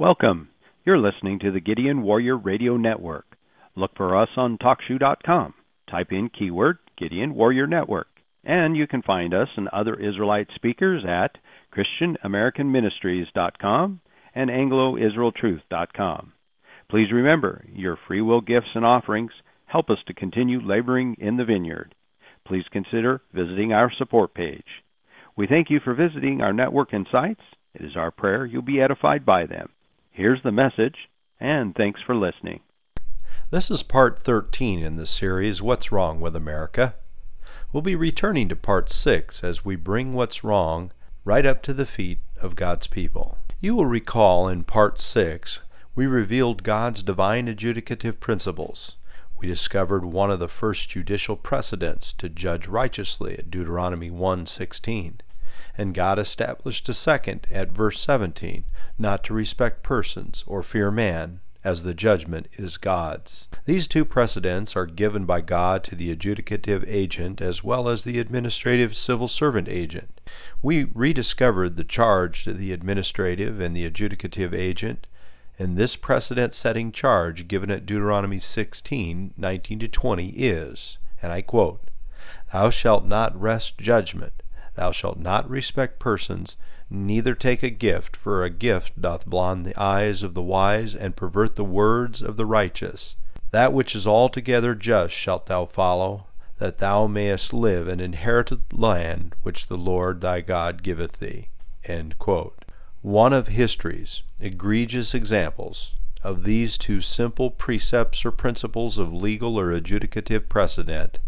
Welcome. You're listening to the Gideon Warrior Radio Network. Look for us on TalkShoe.com. Type in keyword Gideon Warrior Network. And you can find us and other Israelite speakers at ChristianAmericanMinistries.com and AngloIsraelTruth.com. Please remember, your free will gifts and offerings help us to continue laboring in the vineyard. Please consider visiting our support page. We thank you for visiting our network and sites. It is our prayer you'll be edified by them. Here's the message, and thanks for listening. This is part 13 in the series, What's Wrong with America? We'll be returning to part 6 as we bring what's wrong right up to the feet of God's people. You will recall in part 6 we revealed God's divine adjudicative principles. We discovered one of the first judicial precedents to judge righteously at Deuteronomy 1:16 and God established a second at verse 17, not to respect persons or fear man, as the judgment is God's. These two precedents are given by God to the adjudicative agent as well as the administrative civil servant agent. We rediscovered the charge to the administrative and the adjudicative agent, and this precedent setting charge given at Deuteronomy 16 19 to 20 is, and I quote, Thou shalt not wrest judgment Thou shalt not respect persons, neither take a gift, for a gift doth blind the eyes of the wise and pervert the words of the righteous. That which is altogether just shalt thou follow, that thou mayest live and inherit the land which the Lord thy God giveth thee. One of history's egregious examples of these two simple precepts or principles of legal or adjudicative precedent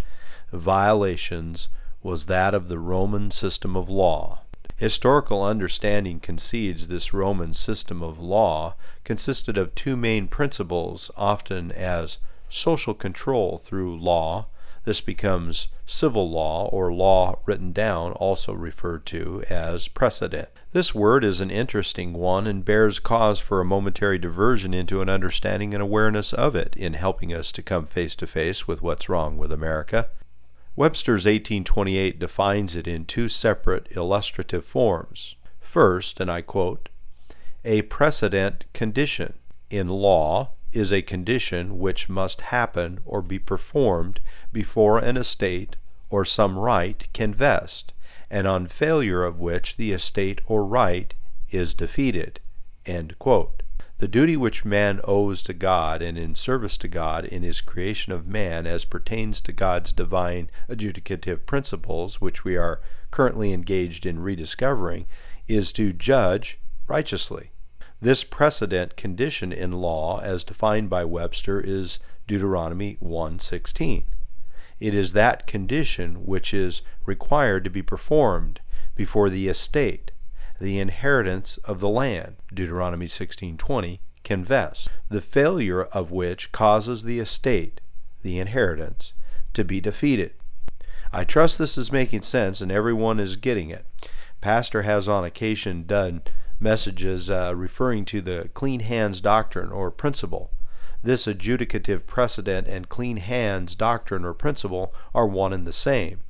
violations was that of the Roman system of law. Historical understanding concedes this Roman system of law consisted of two main principles, often as social control through law. This becomes civil law or law written down, also referred to as precedent. This word is an interesting one and bears cause for a momentary diversion into an understanding and awareness of it in helping us to come face to face with what's wrong with America. Webster's 1828 defines it in two separate illustrative forms. First, and I quote, a precedent condition in law is a condition which must happen or be performed before an estate or some right can vest, and on failure of which the estate or right is defeated. The duty which man owes to God and in service to God in his creation of man as pertains to God's divine adjudicative principles, which we are currently engaged in rediscovering, is to judge righteously. This precedent condition in law as defined by Webster is Deuteronomy 1:16. It is that condition which is required to be performed before the estate the inheritance of the land, Deuteronomy 16:20, can vest, the failure of which causes the estate, the inheritance, to be defeated. I trust this is making sense and everyone is getting it. Pastor has on occasion done messages uh, referring to the clean hands doctrine or principle. This adjudicative precedent and clean hands doctrine or principle are one and the same.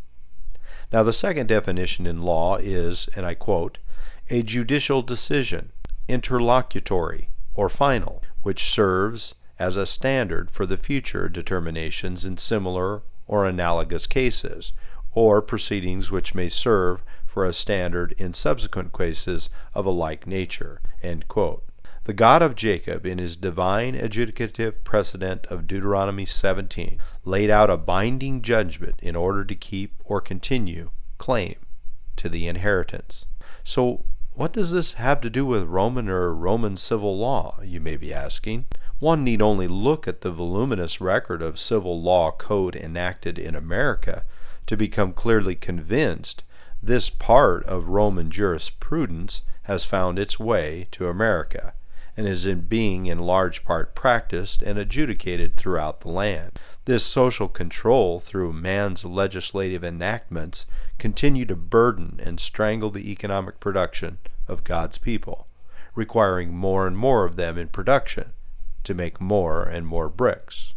Now, the second definition in law is, and I quote, a judicial decision, interlocutory or final, which serves as a standard for the future determinations in similar or analogous cases, or proceedings which may serve for a standard in subsequent cases of a like nature. The God of Jacob, in his divine adjudicative precedent of Deuteronomy 17, laid out a binding judgment in order to keep or continue claim to the inheritance. So, what does this have to do with Roman or Roman civil law, you may be asking? One need only look at the voluminous record of civil law code enacted in America to become clearly convinced this part of Roman jurisprudence has found its way to America and is in being in large part practiced and adjudicated throughout the land. This social control through man's legislative enactments continue to burden and strangle the economic production of God's people, requiring more and more of them in production to make more and more bricks.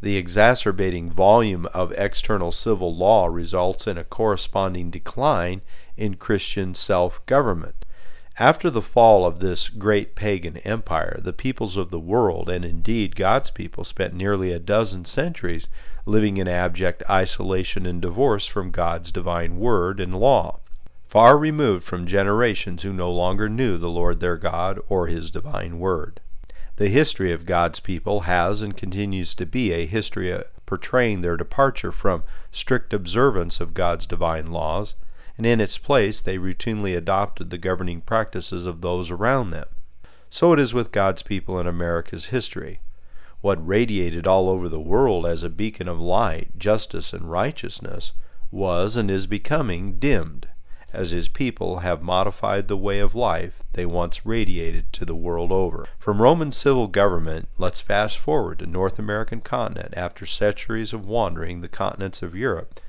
The exacerbating volume of external civil law results in a corresponding decline in Christian self government. After the fall of this great pagan empire, the peoples of the world, and indeed God's people, spent nearly a dozen centuries living in abject isolation and divorce from God's divine word and law, far removed from generations who no longer knew the Lord their God or his divine word. The history of God's people has and continues to be a history uh, portraying their departure from strict observance of God's divine laws and in its place they routinely adopted the governing practices of those around them. So it is with God's people in America's history. What radiated all over the world as a beacon of light, justice, and righteousness was and is becoming dimmed, as his people have modified the way of life they once radiated to the world over. From Roman civil government, let's fast forward to North American continent after centuries of wandering the continents of Europe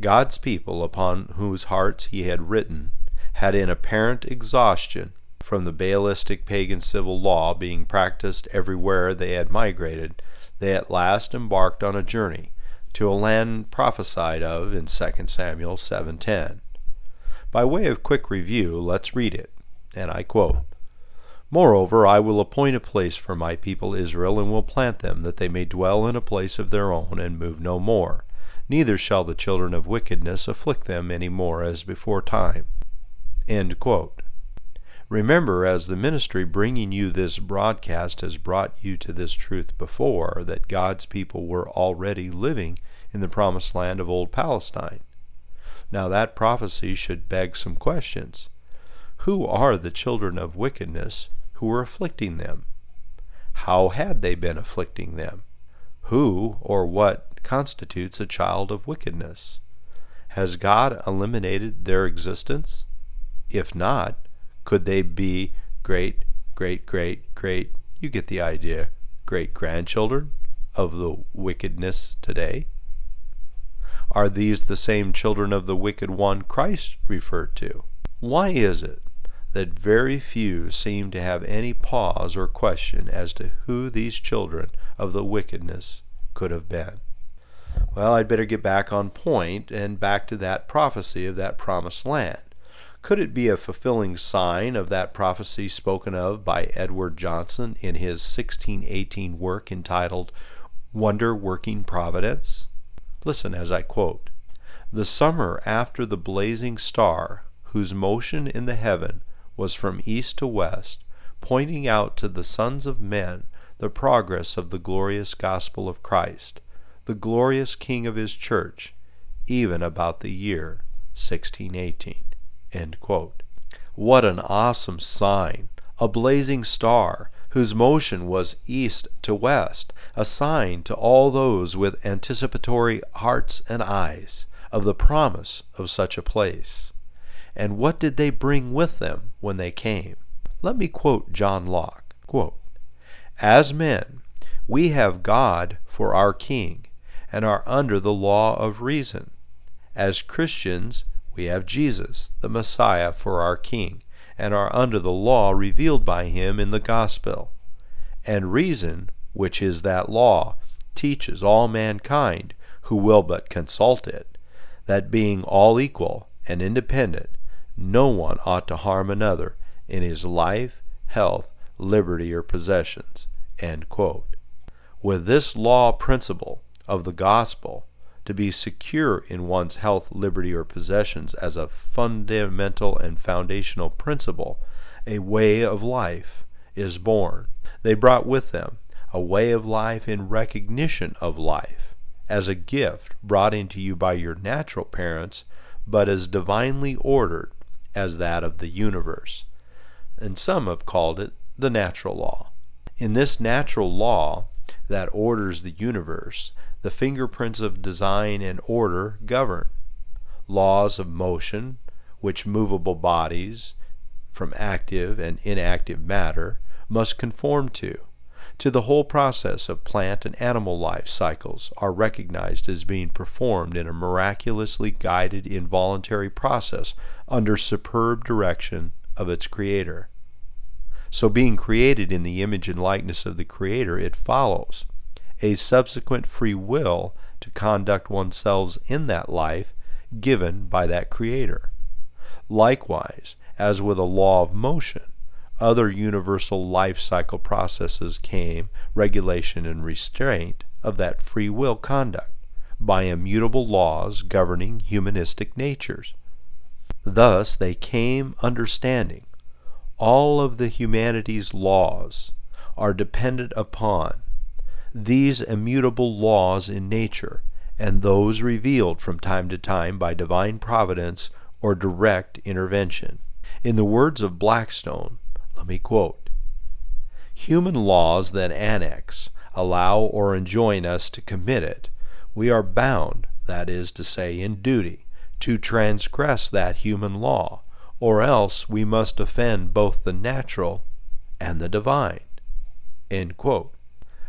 God's people, upon whose hearts he had written, had in apparent exhaustion from the Baalistic pagan civil law being practiced everywhere they had migrated, they at last embarked on a journey to a land prophesied of in 2 Samuel 7:10. By way of quick review, let's read it, and I quote: Moreover, I will appoint a place for my people Israel, and will plant them, that they may dwell in a place of their own, and move no more neither shall the children of wickedness afflict them any more as before time. Remember, as the ministry bringing you this broadcast has brought you to this truth before, that God's people were already living in the promised land of old Palestine. Now, that prophecy should beg some questions. Who are the children of wickedness who were afflicting them? How had they been afflicting them? Who or what constitutes a child of wickedness? Has God eliminated their existence? If not, could they be great, great, great, great, you get the idea, great grandchildren of the wickedness today? Are these the same children of the wicked one Christ referred to? Why is it that very few seem to have any pause or question as to who these children of the wickedness could have been? Well, I'd better get back on point and back to that prophecy of that promised land. Could it be a fulfilling sign of that prophecy spoken of by Edward Johnson in his 1618 work entitled Wonder Working Providence? Listen as I quote The summer after the blazing star, whose motion in the heaven was from east to west, pointing out to the sons of men the progress of the glorious gospel of Christ the glorious King of his church, even about the year 1618. What an awesome sign! A blazing star, whose motion was east to west, a sign to all those with anticipatory hearts and eyes of the promise of such a place. And what did they bring with them when they came? Let me quote John Locke quote, As men, we have God for our King, and are under the law of reason. As Christians, we have Jesus, the Messiah, for our King, and are under the law revealed by him in the gospel. And reason, which is that law, teaches all mankind who will but consult it, that being all equal and independent, no one ought to harm another in his life, health, liberty, or possessions. With this law principle, of the gospel to be secure in one's health, liberty, or possessions as a fundamental and foundational principle, a way of life is born. They brought with them a way of life in recognition of life, as a gift brought into you by your natural parents, but as divinely ordered as that of the universe. And some have called it the natural law. In this natural law that orders the universe, the fingerprints of design and order govern. Laws of motion, which movable bodies, from active and inactive matter, must conform to, to the whole process of plant and animal life cycles are recognized as being performed in a miraculously guided involuntary process under superb direction of its creator. So, being created in the image and likeness of the Creator, it follows a subsequent free will to conduct oneself in that life given by that Creator. Likewise, as with a law of motion, other universal life cycle processes came regulation and restraint of that free will conduct by immutable laws governing humanistic natures. Thus they came understanding all of the humanity's laws are dependent upon these immutable laws in nature and those revealed from time to time by divine providence or direct intervention. In the words of Blackstone, let me quote Human laws that annex, allow, or enjoin us to commit it, we are bound, that is to say, in duty, to transgress that human law, or else we must offend both the natural and the divine.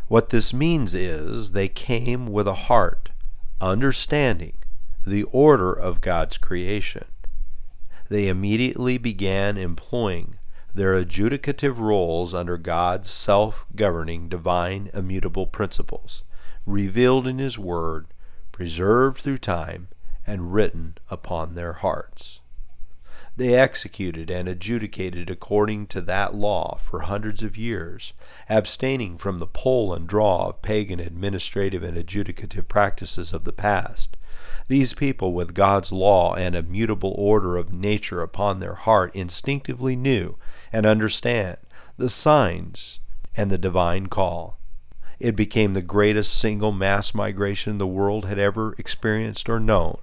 What this means is they came with a heart, understanding the order of God's creation. They immediately began employing their adjudicative roles under God's self governing, divine, immutable principles, revealed in His Word, preserved through time, and written upon their hearts. They executed and adjudicated according to that law for hundreds of years, abstaining from the pull and draw of pagan administrative and adjudicative practices of the past. These people, with God's law and immutable order of nature upon their heart, instinctively knew and understand the signs and the divine call. It became the greatest single mass migration the world had ever experienced or known,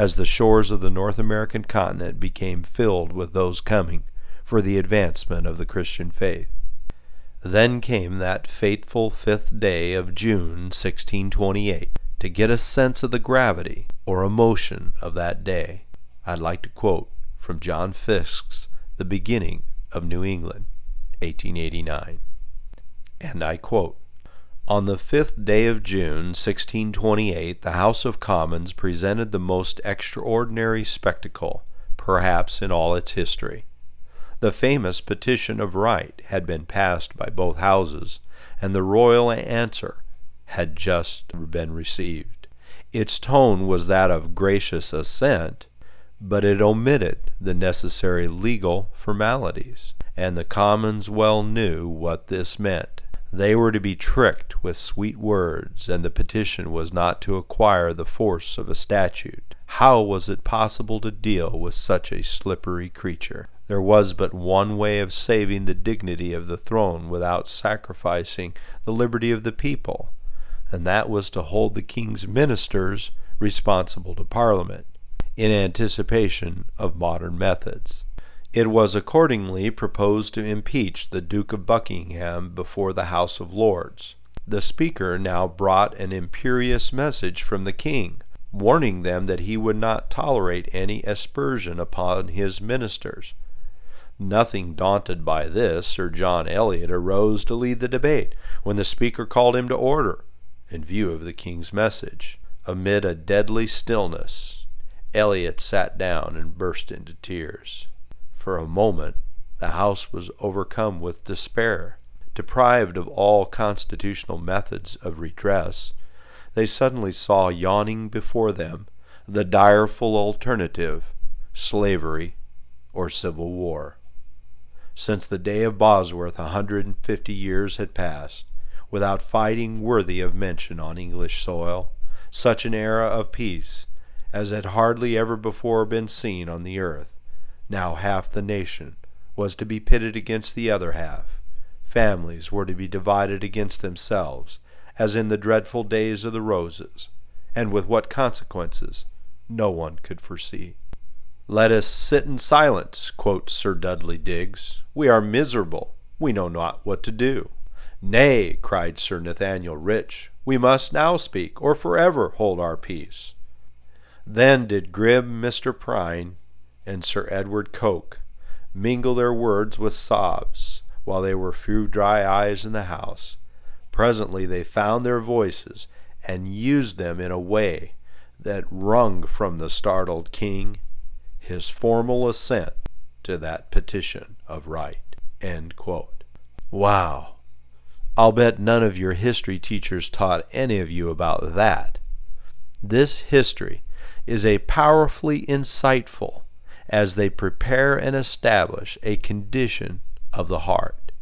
as the shores of the North American continent became filled with those coming for the advancement of the Christian faith. Then came that fateful fifth day of June 1628. To get a sense of the gravity or emotion of that day, I'd like to quote from John Fiske's The Beginning of New England, 1889. And I quote On the fifth day of June, 1628, the House of Commons presented the most extraordinary spectacle, perhaps in all its history. The famous Petition of Right had been passed by both houses, and the royal answer had just been received. Its tone was that of gracious assent, but it omitted the necessary legal formalities, and the Commons well knew what this meant. They were to be tricked with sweet words, and the petition was not to acquire the force of a statute. How was it possible to deal with such a slippery creature? There was but one way of saving the dignity of the throne without sacrificing the liberty of the people, and that was to hold the king's ministers responsible to Parliament in anticipation of modern methods. It was accordingly proposed to impeach the Duke of Buckingham before the House of Lords. The Speaker now brought an imperious message from the King, warning them that he would not tolerate any aspersion upon his ministers. Nothing daunted by this, Sir John Eliot arose to lead the debate when the Speaker called him to order, in view of the King's message. Amid a deadly stillness, Eliot sat down and burst into tears. For a moment, the House was overcome with despair. Deprived of all constitutional methods of redress, they suddenly saw yawning before them the direful alternative slavery or civil war. Since the day of Bosworth, a hundred and fifty years had passed without fighting worthy of mention on English soil. Such an era of peace as had hardly ever before been seen on the earth. Now half the nation was to be pitted against the other half. Families were to be divided against themselves, as in the dreadful days of the roses, and with what consequences no one could foresee. Let us sit in silence, quotes Sir Dudley Digges. We are miserable. We know not what to do. Nay, cried Sir Nathaniel Rich, we must now speak, or forever hold our peace. Then did grim Mr. Prynne and Sir Edward Coke mingle their words with sobs while they were few dry eyes in the house. Presently they found their voices and used them in a way that wrung from the startled king his formal assent to that petition of right. Wow! I'll bet none of your history teachers taught any of you about that. This history is a powerfully insightful as they prepare and establish a condition of the heart.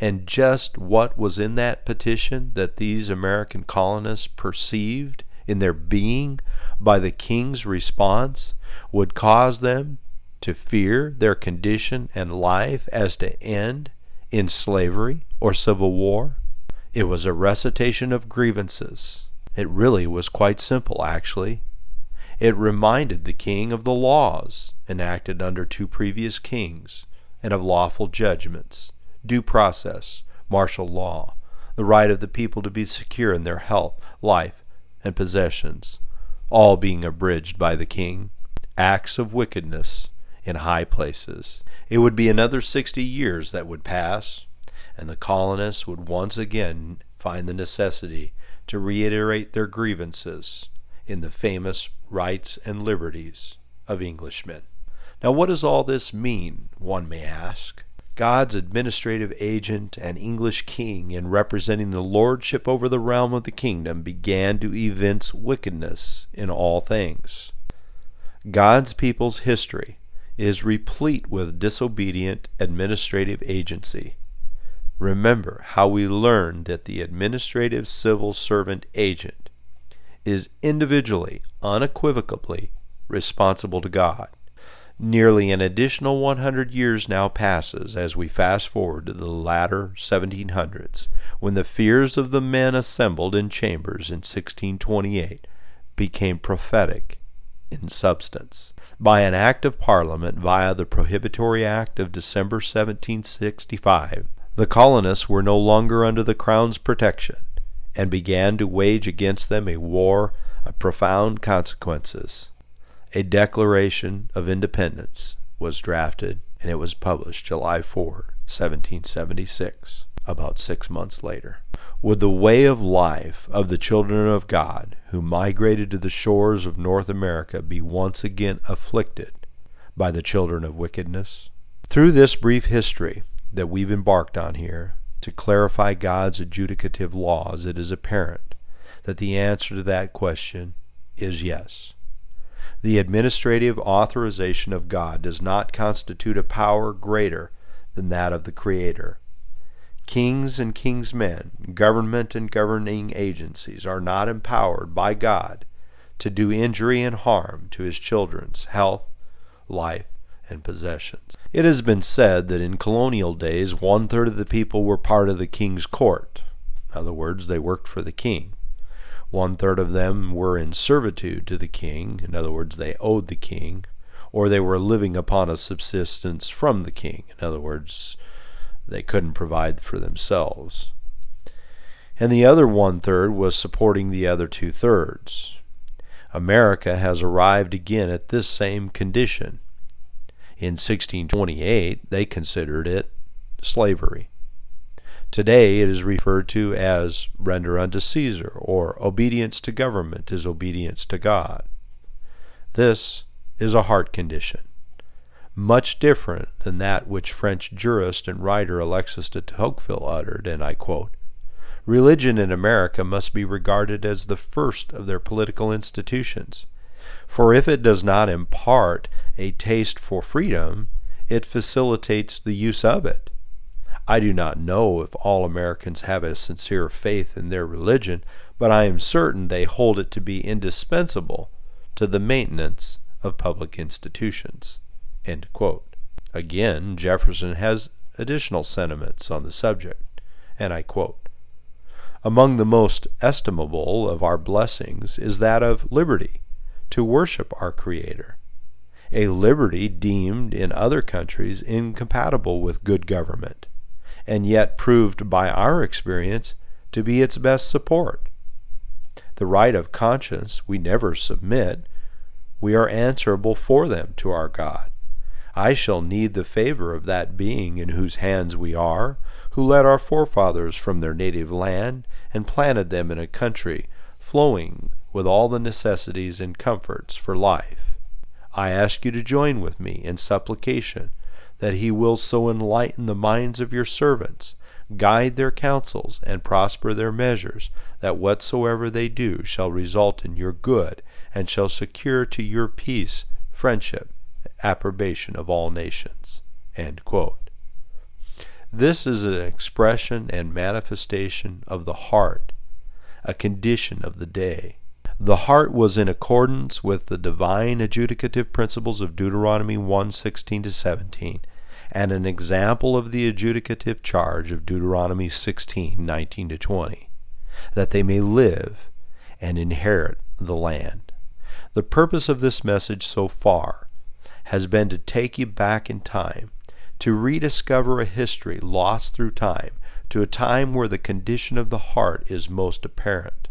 And just what was in that petition that these American colonists perceived in their being by the king's response would cause them to fear their condition and life as to end in slavery or civil war? It was a recitation of grievances. It really was quite simple, actually. It reminded the king of the laws enacted under two previous kings and of lawful judgments, due process, martial law, the right of the people to be secure in their health, life, and possessions, all being abridged by the king, acts of wickedness in high places. It would be another sixty years that would pass, and the colonists would once again find the necessity to reiterate their grievances in the famous Rights and Liberties of Englishmen. Now, what does all this mean, one may ask? God's administrative agent and English king, in representing the lordship over the realm of the kingdom, began to evince wickedness in all things. God's people's history is replete with disobedient administrative agency. Remember how we learned that the administrative civil servant agent is individually, unequivocally responsible to God. Nearly an additional 100 years now passes as we fast forward to the latter 1700s, when the fears of the men assembled in chambers in 1628 became prophetic in substance. By an act of Parliament via the Prohibitory Act of December 1765, the colonists were no longer under the Crown's protection and began to wage against them a war of profound consequences a Declaration of Independence was drafted and it was published July 4, 1776, about six months later. Would the way of life of the children of God who migrated to the shores of North America be once again afflicted by the children of wickedness? Through this brief history that we've embarked on here, to clarify God's adjudicative laws, it is apparent that the answer to that question is yes. The administrative authorization of God does not constitute a power greater than that of the Creator. Kings and kings' men, government and governing agencies are not empowered by God to do injury and harm to his children's health, life, and possessions. It has been said that in colonial days one third of the people were part of the king's court. In other words, they worked for the king. One third of them were in servitude to the king, in other words, they owed the king, or they were living upon a subsistence from the king, in other words, they couldn't provide for themselves. And the other one third was supporting the other two thirds. America has arrived again at this same condition. In 1628, they considered it slavery. Today it is referred to as render unto Caesar, or obedience to government is obedience to God. This is a heart condition, much different than that which French jurist and writer Alexis de Tocqueville uttered, and I quote, Religion in America must be regarded as the first of their political institutions, for if it does not impart a taste for freedom, it facilitates the use of it. I do not know if all Americans have a sincere faith in their religion, but I am certain they hold it to be indispensable to the maintenance of public institutions. Again, Jefferson has additional sentiments on the subject, and I quote Among the most estimable of our blessings is that of liberty, to worship our Creator, a liberty deemed in other countries incompatible with good government and yet proved by our experience to be its best support. The right of conscience we never submit, we are answerable for them to our God. I shall need the favor of that being in whose hands we are, who led our forefathers from their native land and planted them in a country flowing with all the necessities and comforts for life. I ask you to join with me in supplication that he will so enlighten the minds of your servants, guide their counsels, and prosper their measures, that whatsoever they do shall result in your good, and shall secure to your peace, friendship, approbation of all nations. This is an expression and manifestation of the heart, a condition of the day. The heart was in accordance with the divine adjudicative principles of Deuteronomy 1:16 to 17 and an example of the adjudicative charge of Deuteronomy 16:19 to 20 that they may live and inherit the land. The purpose of this message so far has been to take you back in time, to rediscover a history lost through time, to a time where the condition of the heart is most apparent,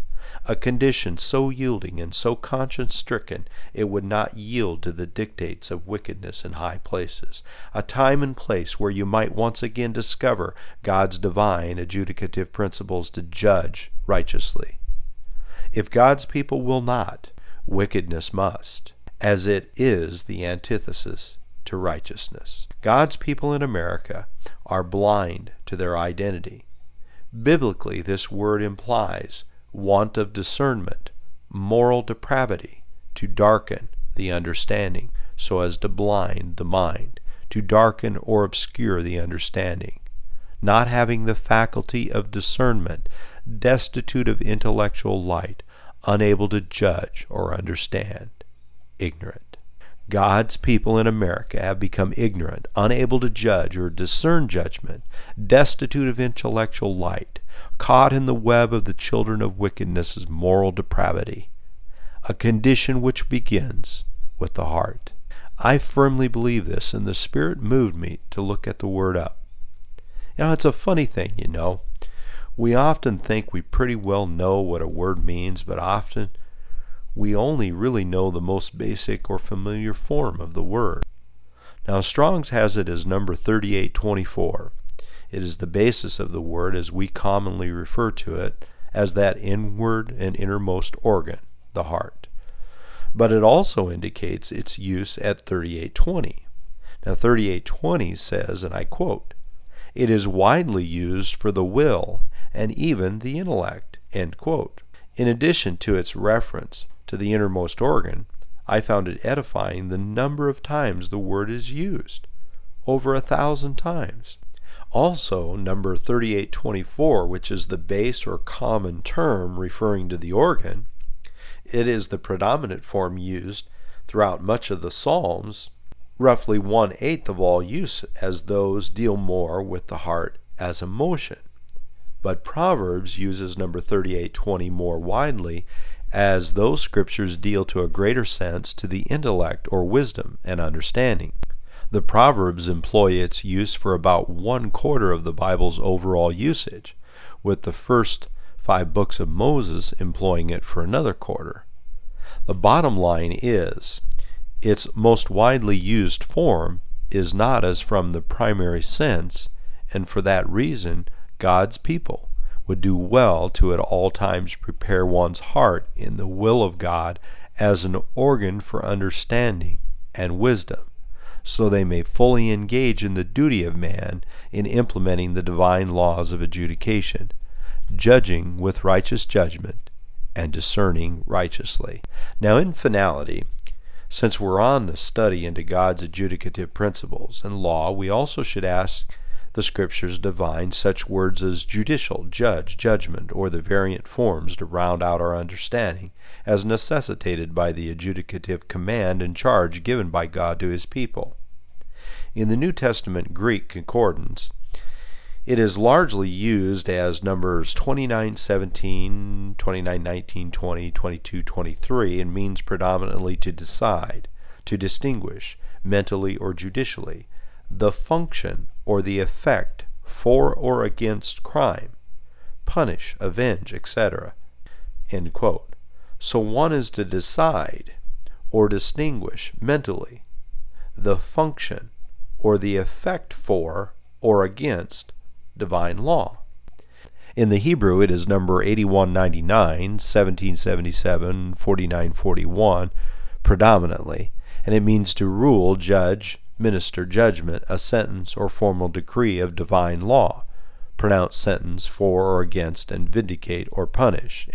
a condition so yielding and so conscience stricken it would not yield to the dictates of wickedness in high places, a time and place where you might once again discover God's divine adjudicative principles to judge righteously. If God's people will not, wickedness must, as it is the antithesis to righteousness. God's people in America are blind to their identity. Biblically, this word implies want of discernment, moral depravity, to darken the understanding so as to blind the mind, to darken or obscure the understanding. Not having the faculty of discernment, destitute of intellectual light, unable to judge or understand, ignorant. God's people in America have become ignorant, unable to judge or discern judgment, destitute of intellectual light, caught in the web of the children of wickedness' moral depravity, a condition which begins with the heart. I firmly believe this, and the Spirit moved me to look at the word up. Know, it's a funny thing, you know. We often think we pretty well know what a word means, but often we only really know the most basic or familiar form of the word. Now, Strong's has it as number 3824. It is the basis of the word as we commonly refer to it as that inward and innermost organ, the heart. But it also indicates its use at 3820. Now, 3820 says, and I quote, It is widely used for the will and even the intellect. In addition to its reference to the innermost organ, I found it edifying the number of times the word is used over a thousand times. Also, number 3824, which is the base or common term referring to the organ, it is the predominant form used throughout much of the Psalms, roughly one eighth of all use, as those deal more with the heart as emotion but Proverbs uses number 3820 more widely as those scriptures deal to a greater sense to the intellect or wisdom and understanding. The Proverbs employ its use for about one quarter of the Bible's overall usage, with the first five books of Moses employing it for another quarter. The bottom line is, its most widely used form is not as from the primary sense, and for that reason God's people would do well to at all times prepare one's heart in the will of God as an organ for understanding and wisdom, so they may fully engage in the duty of man in implementing the divine laws of adjudication, judging with righteous judgment, and discerning righteously. Now, in finality, since we're on the study into God's adjudicative principles and law, we also should ask the Scriptures divine such words as judicial, judge, judgment, or the variant forms to round out our understanding, as necessitated by the adjudicative command and charge given by God to his people. In the New Testament Greek concordance, it is largely used as numbers 29, 17, 29, 19, 20, 22, 23, and means predominantly to decide, to distinguish, mentally or judicially, the function or the effect for or against crime, punish, avenge, etc. So one is to decide or distinguish mentally the function or the effect for or against divine law. In the Hebrew, it is number 8199, 1777, 4941, predominantly, and it means to rule, judge, minister judgment, a sentence or formal decree of divine law, pronounce sentence for or against, and vindicate or punish.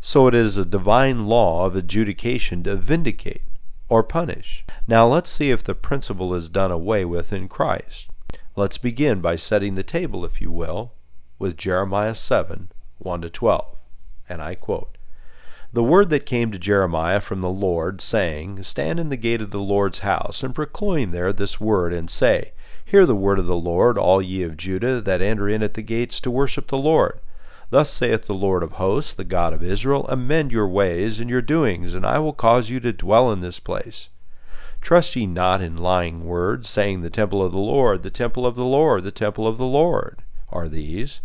So it is a divine law of adjudication to vindicate or punish. Now let's see if the principle is done away with in Christ. Let's begin by setting the table, if you will, with Jeremiah 7 1 to 12. And I quote The word that came to Jeremiah from the Lord, saying, Stand in the gate of the Lord's house, and proclaim there this word, and say, Hear the word of the Lord, all ye of Judah that enter in at the gates to worship the Lord. Thus saith the Lord of hosts, the God of Israel, Amend your ways and your doings, and I will cause you to dwell in this place. Trust ye not in lying words, saying, The temple of the Lord, the temple of the Lord, the temple of the Lord are these.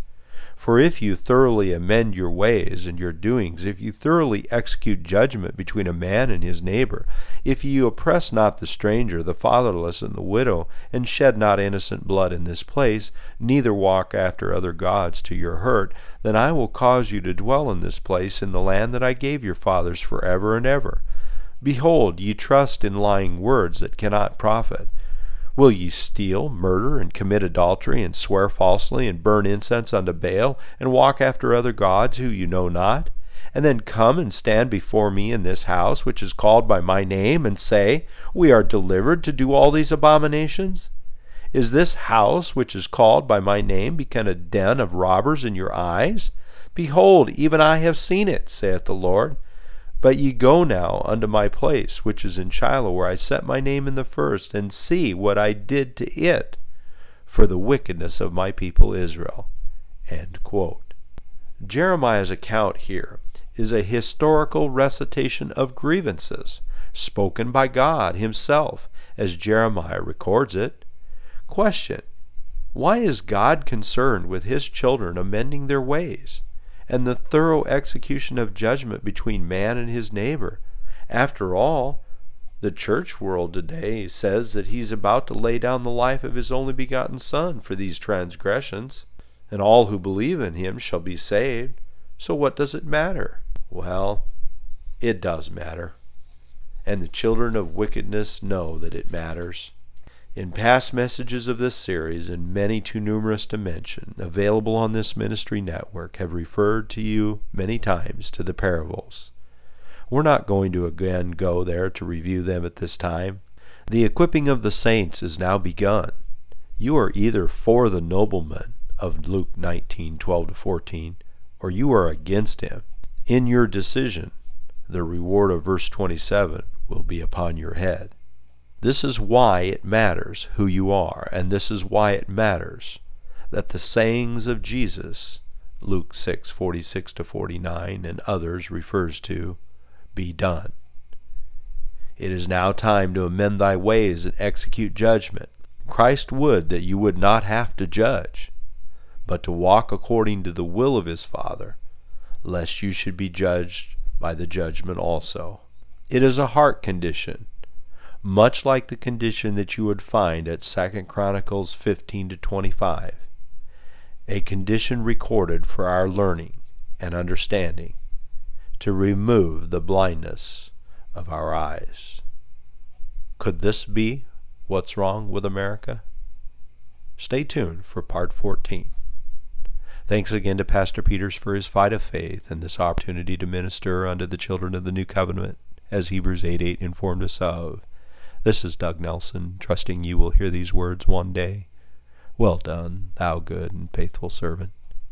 For if you thoroughly amend your ways and your doings, if you thoroughly execute judgment between a man and his neighbor, if you oppress not the stranger, the fatherless, and the widow, and shed not innocent blood in this place, neither walk after other gods to your hurt, then I will cause you to dwell in this place in the land that I gave your fathers for ever and ever. Behold, ye trust in lying words that cannot profit. Will ye steal, murder, and commit adultery, and swear falsely, and burn incense unto Baal, and walk after other gods who you know not? And then come and stand before me in this house, which is called by my name, and say, We are delivered to do all these abominations? Is this house, which is called by my name, become a den of robbers in your eyes? Behold, even I have seen it, saith the Lord. But ye go now unto my place, which is in Shiloh, where I set my name in the first, and see what I did to it for the wickedness of my people Israel. Jeremiah's account here is a historical recitation of grievances spoken by God Himself, as Jeremiah records it. Question Why is God concerned with His children amending their ways? And the thorough execution of judgment between man and his neighbor. After all, the church world today says that he's about to lay down the life of his only begotten Son for these transgressions, and all who believe in him shall be saved. So what does it matter? Well, it does matter. And the children of wickedness know that it matters. In past messages of this series, and many too numerous to mention, available on this ministry network, have referred to you many times to the parables. We're not going to again go there to review them at this time. The equipping of the saints is now begun. You are either for the nobleman of Luke 19:12 to 14, or you are against him. In your decision, the reward of verse 27 will be upon your head. This is why it matters who you are, and this is why it matters that the sayings of Jesus, Luke 6:46 to 49 and others refers to, be done. It is now time to amend thy ways and execute judgment. Christ would that you would not have to judge, but to walk according to the will of his Father, lest you should be judged by the judgment also. It is a heart condition much like the condition that you would find at 2 Chronicles 15 to 25, a condition recorded for our learning and understanding to remove the blindness of our eyes. Could this be what's wrong with America? Stay tuned for part 14. Thanks again to Pastor Peters for his fight of faith and this opportunity to minister unto the children of the new covenant, as Hebrews 8 8 informed us of. This is Doug Nelson, trusting you will hear these words one day. Well done, thou good and faithful servant.